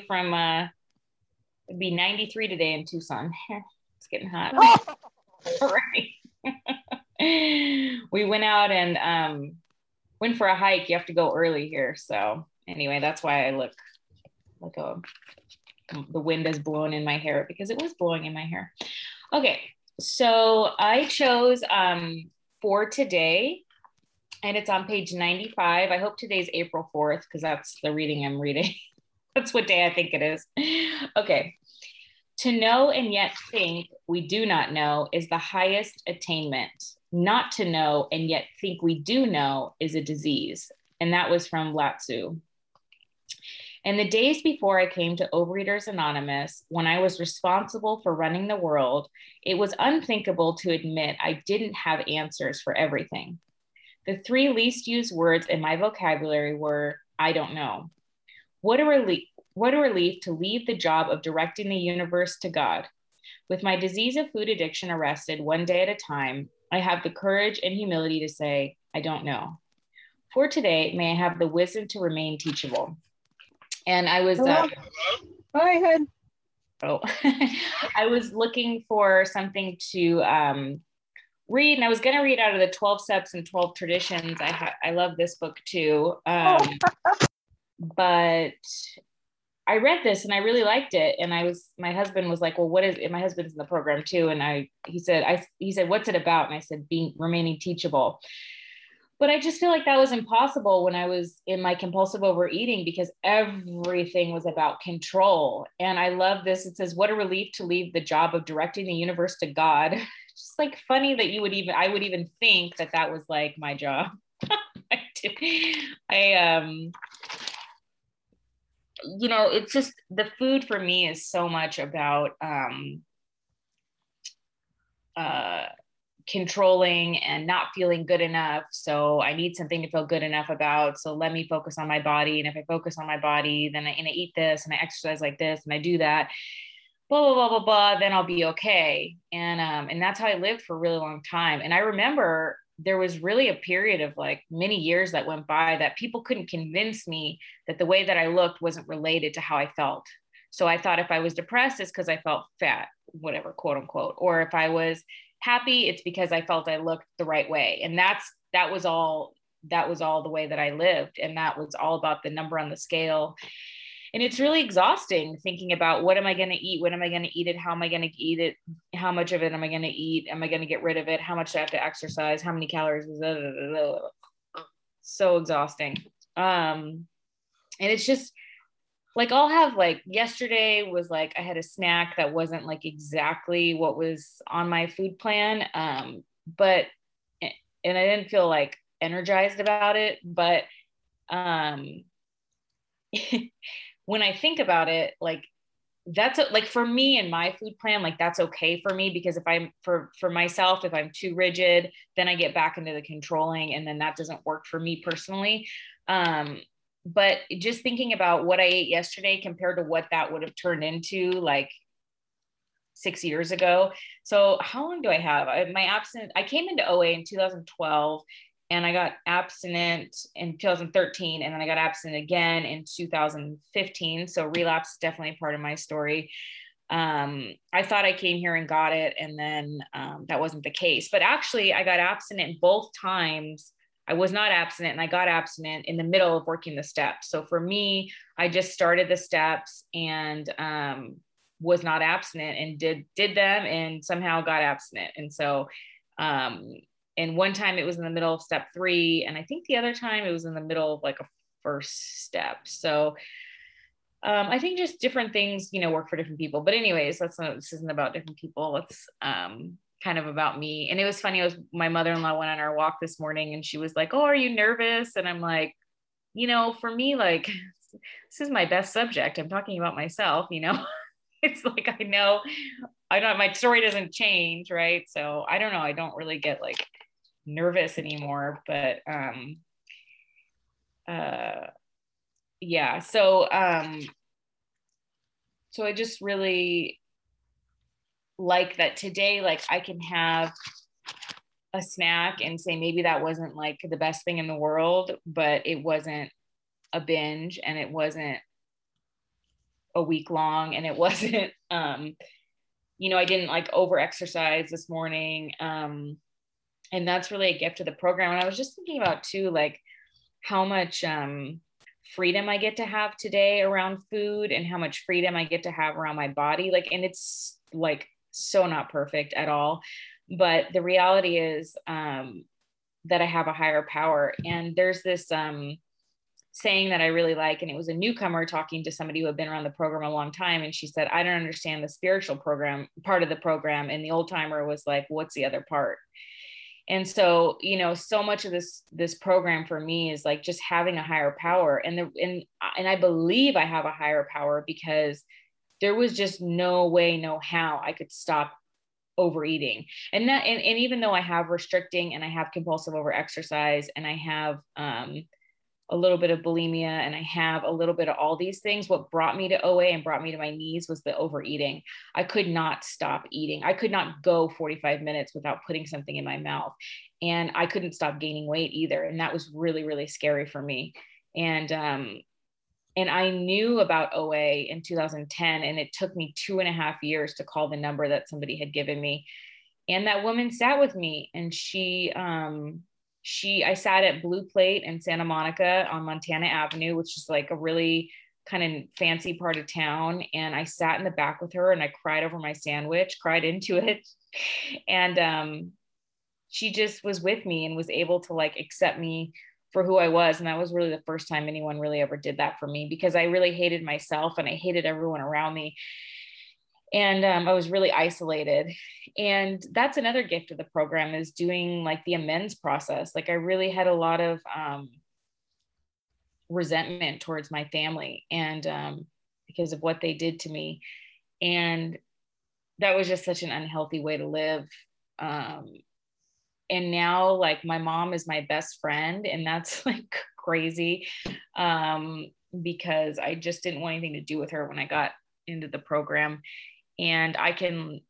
from uh it'd be 93 today in Tucson. It's getting hot. right. we went out and um went for a hike. You have to go early here. So anyway, that's why I look like a the wind is blowing in my hair because it was blowing in my hair. Okay, so I chose um for today and it's on page 95. I hope today's April 4th because that's the reading I'm reading. That's what day I think it is. Okay. To know and yet think we do not know is the highest attainment. Not to know and yet think we do know is a disease. And that was from Lao Tzu. In the days before I came to Overeaters Anonymous, when I was responsible for running the world, it was unthinkable to admit I didn't have answers for everything. The three least used words in my vocabulary were I don't know. What a relief, what a relief to leave the job of directing the universe to God. With my disease of food addiction arrested one day at a time, I have the courage and humility to say, I don't know. For today, may I have the wisdom to remain teachable. And I was. Uh, Go ahead. Oh, I was looking for something to um, read, and I was going to read out of the 12 Steps and 12 Traditions. I, ha- I love this book too. Um, but I read this and I really liked it. And I was, my husband was like, well, what is it? My husband's in the program too. And I, he said, I, he said, what's it about? And I said, being remaining teachable. But I just feel like that was impossible when I was in my compulsive overeating because everything was about control. And I love this. It says, what a relief to leave the job of directing the universe to God. just like funny that you would even, I would even think that that was like my job. I, did, I, um, you know, it's just the food for me is so much about um, uh, controlling and not feeling good enough. So I need something to feel good enough about. So let me focus on my body. And if I focus on my body, then I, and I eat this and I exercise like this and I do that, blah, blah, blah, blah, blah, then I'll be okay. And, um, and that's how I lived for a really long time. And I remember there was really a period of like many years that went by that people couldn't convince me that the way that I looked wasn't related to how I felt. So I thought if I was depressed, it's because I felt fat, whatever, quote unquote. Or if I was happy, it's because I felt I looked the right way. And that's that was all that was all the way that I lived. And that was all about the number on the scale and it's really exhausting thinking about what am i going to eat when am i going to eat it how am i going to eat it how much of it am i going to eat am i going to get rid of it how much do i have to exercise how many calories so exhausting. Um and it's just like i'll have like yesterday was like i had a snack that wasn't like exactly what was on my food plan um but and i didn't feel like energized about it but um when I think about it, like that's a, like for me and my food plan, like that's okay for me because if I'm for for myself, if I'm too rigid, then I get back into the controlling, and then that doesn't work for me personally. Um, but just thinking about what I ate yesterday compared to what that would have turned into, like six years ago. So how long do I have? I, my absent, I came into OA in 2012 and I got abstinent in 2013, and then I got abstinent again in 2015. So relapse is definitely part of my story. Um, I thought I came here and got it, and then um, that wasn't the case. But actually, I got abstinent both times. I was not abstinent, and I got abstinent in the middle of working the steps. So for me, I just started the steps and um, was not abstinent, and did did them, and somehow got abstinent. And so um, and one time it was in the middle of step three and i think the other time it was in the middle of like a first step. So um, i think just different things you know work for different people. But anyways that's not this isn't about different people. It's um, kind of about me. And it was funny i was my mother-in-law went on our walk this morning and she was like oh are you nervous? And i'm like you know for me like this is my best subject. I'm talking about myself you know? It's like i know i don't my story doesn't change right? So i don't know. I don't really get like nervous anymore but um uh yeah so um so i just really like that today like i can have a snack and say maybe that wasn't like the best thing in the world but it wasn't a binge and it wasn't a week long and it wasn't um you know i didn't like over exercise this morning um and that's really a gift to the program and i was just thinking about too like how much um freedom i get to have today around food and how much freedom i get to have around my body like and it's like so not perfect at all but the reality is um that i have a higher power and there's this um saying that I really like. And it was a newcomer talking to somebody who had been around the program a long time. And she said, I don't understand the spiritual program part of the program. And the old timer was like, what's the other part? And so, you know, so much of this this program for me is like just having a higher power. And the and and I believe I have a higher power because there was just no way, no how I could stop overeating and that and, and even though i have restricting and i have compulsive over exercise and i have um a little bit of bulimia and I have a little bit of all these things. What brought me to OA and brought me to my knees was the overeating. I could not stop eating. I could not go 45 minutes without putting something in my mouth. And I couldn't stop gaining weight either. And that was really, really scary for me. And, um, and I knew about OA in 2010, and it took me two and a half years to call the number that somebody had given me. And that woman sat with me and she, um, she I sat at Blue Plate in Santa Monica on Montana Avenue, which is like a really kind of fancy part of town. And I sat in the back with her and I cried over my sandwich, cried into it. And um, she just was with me and was able to like accept me for who I was. And that was really the first time anyone really ever did that for me because I really hated myself and I hated everyone around me and um, i was really isolated. And that's another gift of the program is doing like the amends process. Like i really had a lot of um, resentment towards my family and um, because of what they did to me. And that was just such an unhealthy way to live. Um, and now like my mom is my best friend and that's like crazy um, because i just didn't want anything to do with her when i got into the program and I can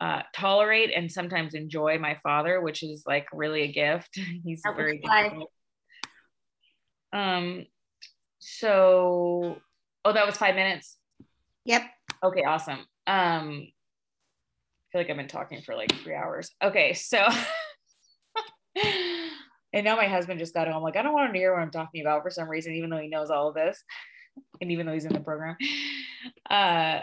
uh, tolerate and sometimes enjoy my father, which is like really a gift. He's that very difficult. Um, so, oh, that was five minutes. Yep. Okay, awesome. Um, I feel like I've been talking for like three hours. Okay, so. and now my husband just got home. Like, I don't want him to hear what I'm talking about for some reason, even though he knows all of this, and even though he's in the program. Uh,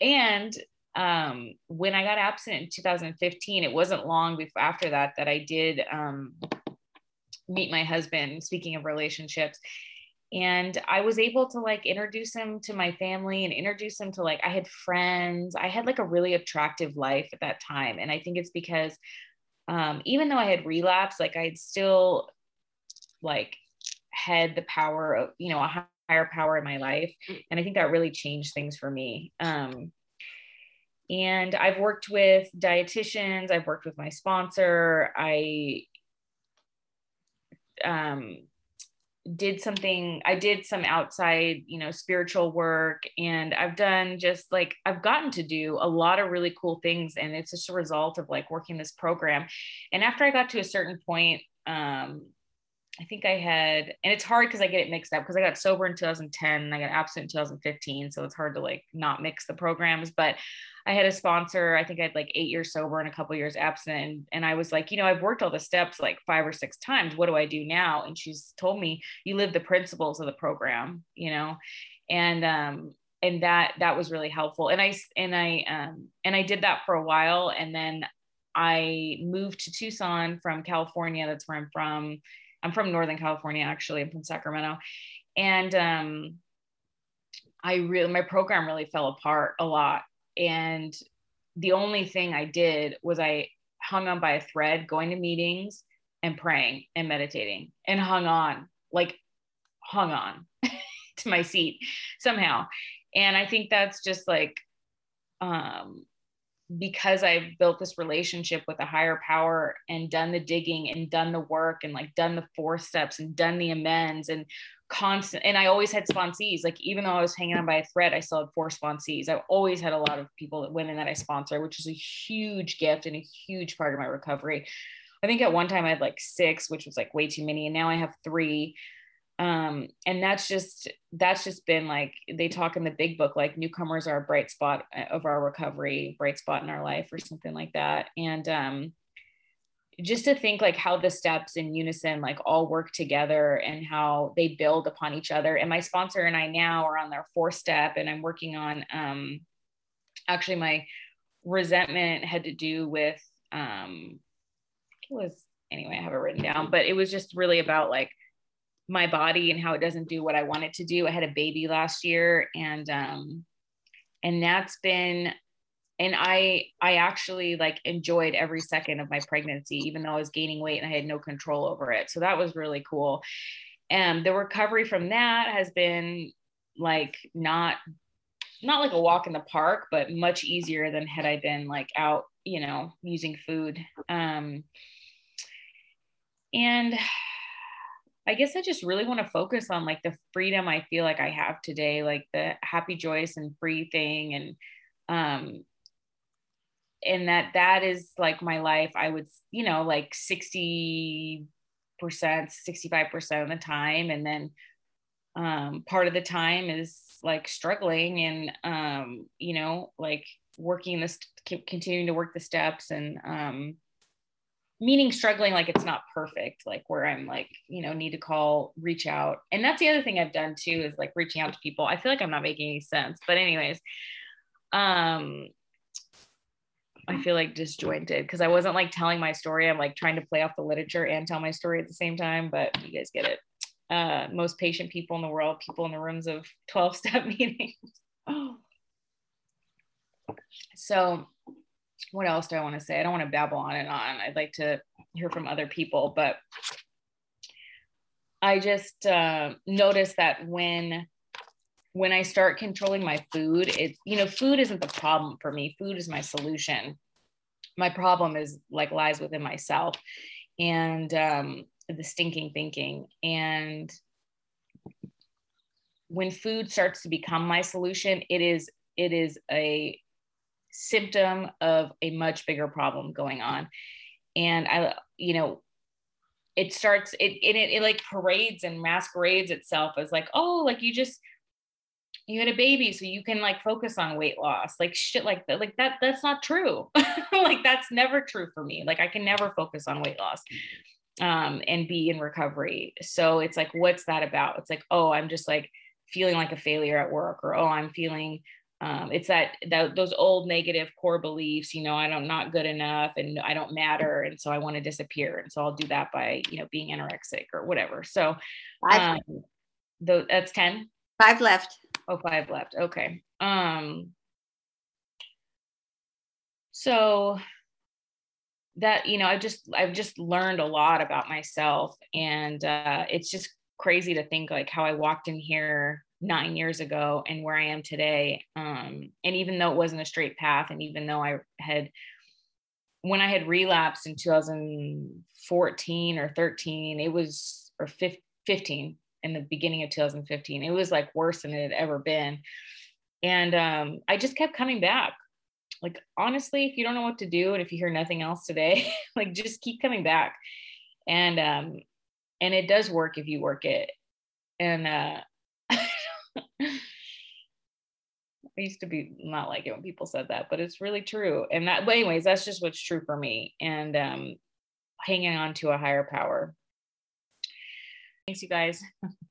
and um, when I got absent in 2015, it wasn't long before after that that I did um, meet my husband. Speaking of relationships, and I was able to like introduce him to my family and introduce him to like I had friends. I had like a really attractive life at that time, and I think it's because um, even though I had relapsed, like I'd still like had the power of you know a higher power in my life. Mm. And I think that really changed things for me. Um, and I've worked with dietitians, I've worked with my sponsor. I um, did something, I did some outside, you know, spiritual work, and I've done just like, I've gotten to do a lot of really cool things. And it's just a result of like working this program. And after I got to a certain point, um, I think I had, and it's hard because I get it mixed up because I got sober in 2010 and I got absent in 2015. So it's hard to like not mix the programs. But I had a sponsor, I think I had like eight years sober and a couple years absent. And, and I was like, you know, I've worked all the steps like five or six times. What do I do now? And she's told me, you live the principles of the program, you know? And, um, and that, that was really helpful. And I, and I, um, and I did that for a while. And then I moved to Tucson from California. That's where I'm from I'm from Northern California, actually. I'm from Sacramento. And um, I really, my program really fell apart a lot. And the only thing I did was I hung on by a thread, going to meetings and praying and meditating and hung on, like hung on to my seat somehow. And I think that's just like, um, because I've built this relationship with a higher power and done the digging and done the work and like done the four steps and done the amends and constant and I always had sponsees. Like even though I was hanging on by a thread I still had four sponsees. I've always had a lot of people women that I sponsor which is a huge gift and a huge part of my recovery. I think at one time I had like six which was like way too many and now I have three um and that's just that's just been like they talk in the big book like newcomers are a bright spot uh, of our recovery bright spot in our life or something like that. And um just to think like how the steps in unison like all work together and how they build upon each other. And my sponsor and i now are on their fourth step and i'm working on um actually my resentment had to do with um it was anyway i have it written down but it was just really about like my body and how it doesn't do what i want it to do. I had a baby last year and um and that's been and i i actually like enjoyed every second of my pregnancy even though i was gaining weight and i had no control over it. So that was really cool. And the recovery from that has been like not not like a walk in the park but much easier than had i been like out you know using food. Um and I guess I just really want to focus on like the freedom I feel like I have today, like the happy, joyous, and free thing, and um, and that that is like my life. I would you know like 60 percent 65 percent of the time and then um, part of the time is like struggling and um, you know like working this continuing to work the steps and um, meaning struggling like it's not perfect like where i'm like you know need to call reach out and that's the other thing i've done too is like reaching out to people i feel like i'm not making any sense but anyways um I feel like disjointed because I wasn't like telling my story. I'm like trying to play off the literature and tell my story at the same time, but you guys get it. Uh, most patient people in the world, people in the rooms of 12 step meetings. oh So, what else do I want to say? I don't want to babble on and on. I'd like to hear from other people, but I just uh, noticed that when when I start controlling my food, it's, you know, food isn't the problem for me. Food is my solution. My problem is like lies within myself and um, the stinking thinking. And when food starts to become my solution, it is, it is a symptom of a much bigger problem going on. And I, you know, it starts, it, it, it, it like parades and masquerades itself as like, oh, like you just, you had a baby so you can like focus on weight loss like shit like that like that that's not true. Like that's never true for me. Like i can never focus on weight loss um and be in recovery. So it's like what's that about? It's like oh i'm just like feeling like a failure at work or oh i'm feeling um, it's that, that those old negative core beliefs you know i don't not good enough and i don't matter and so i want to disappear and so i'll do that by you know being anorexic or whatever so um, the, that's 10 five left Oh, five left. Okay. Um, so that, you know, I've just, I've just learned a lot about myself and uh, it's just crazy to think like how I walked in here nine years ago and where I am today. Um, and even though it wasn't a straight path, and even though I had, when I had relapsed in 2014 or 13, it was, or 15, in the beginning of 2015. It was like worse than it had ever been. And um, I just kept coming back. Like, honestly, if you don't know what to do and if you hear nothing else today, like just keep coming back. And um, and it does work if you work it. And uh I used to be not like it when people said that, but it's really true. And that, but anyways, that's just what's true for me. And um, hanging on to a higher power. Thanks, you guys.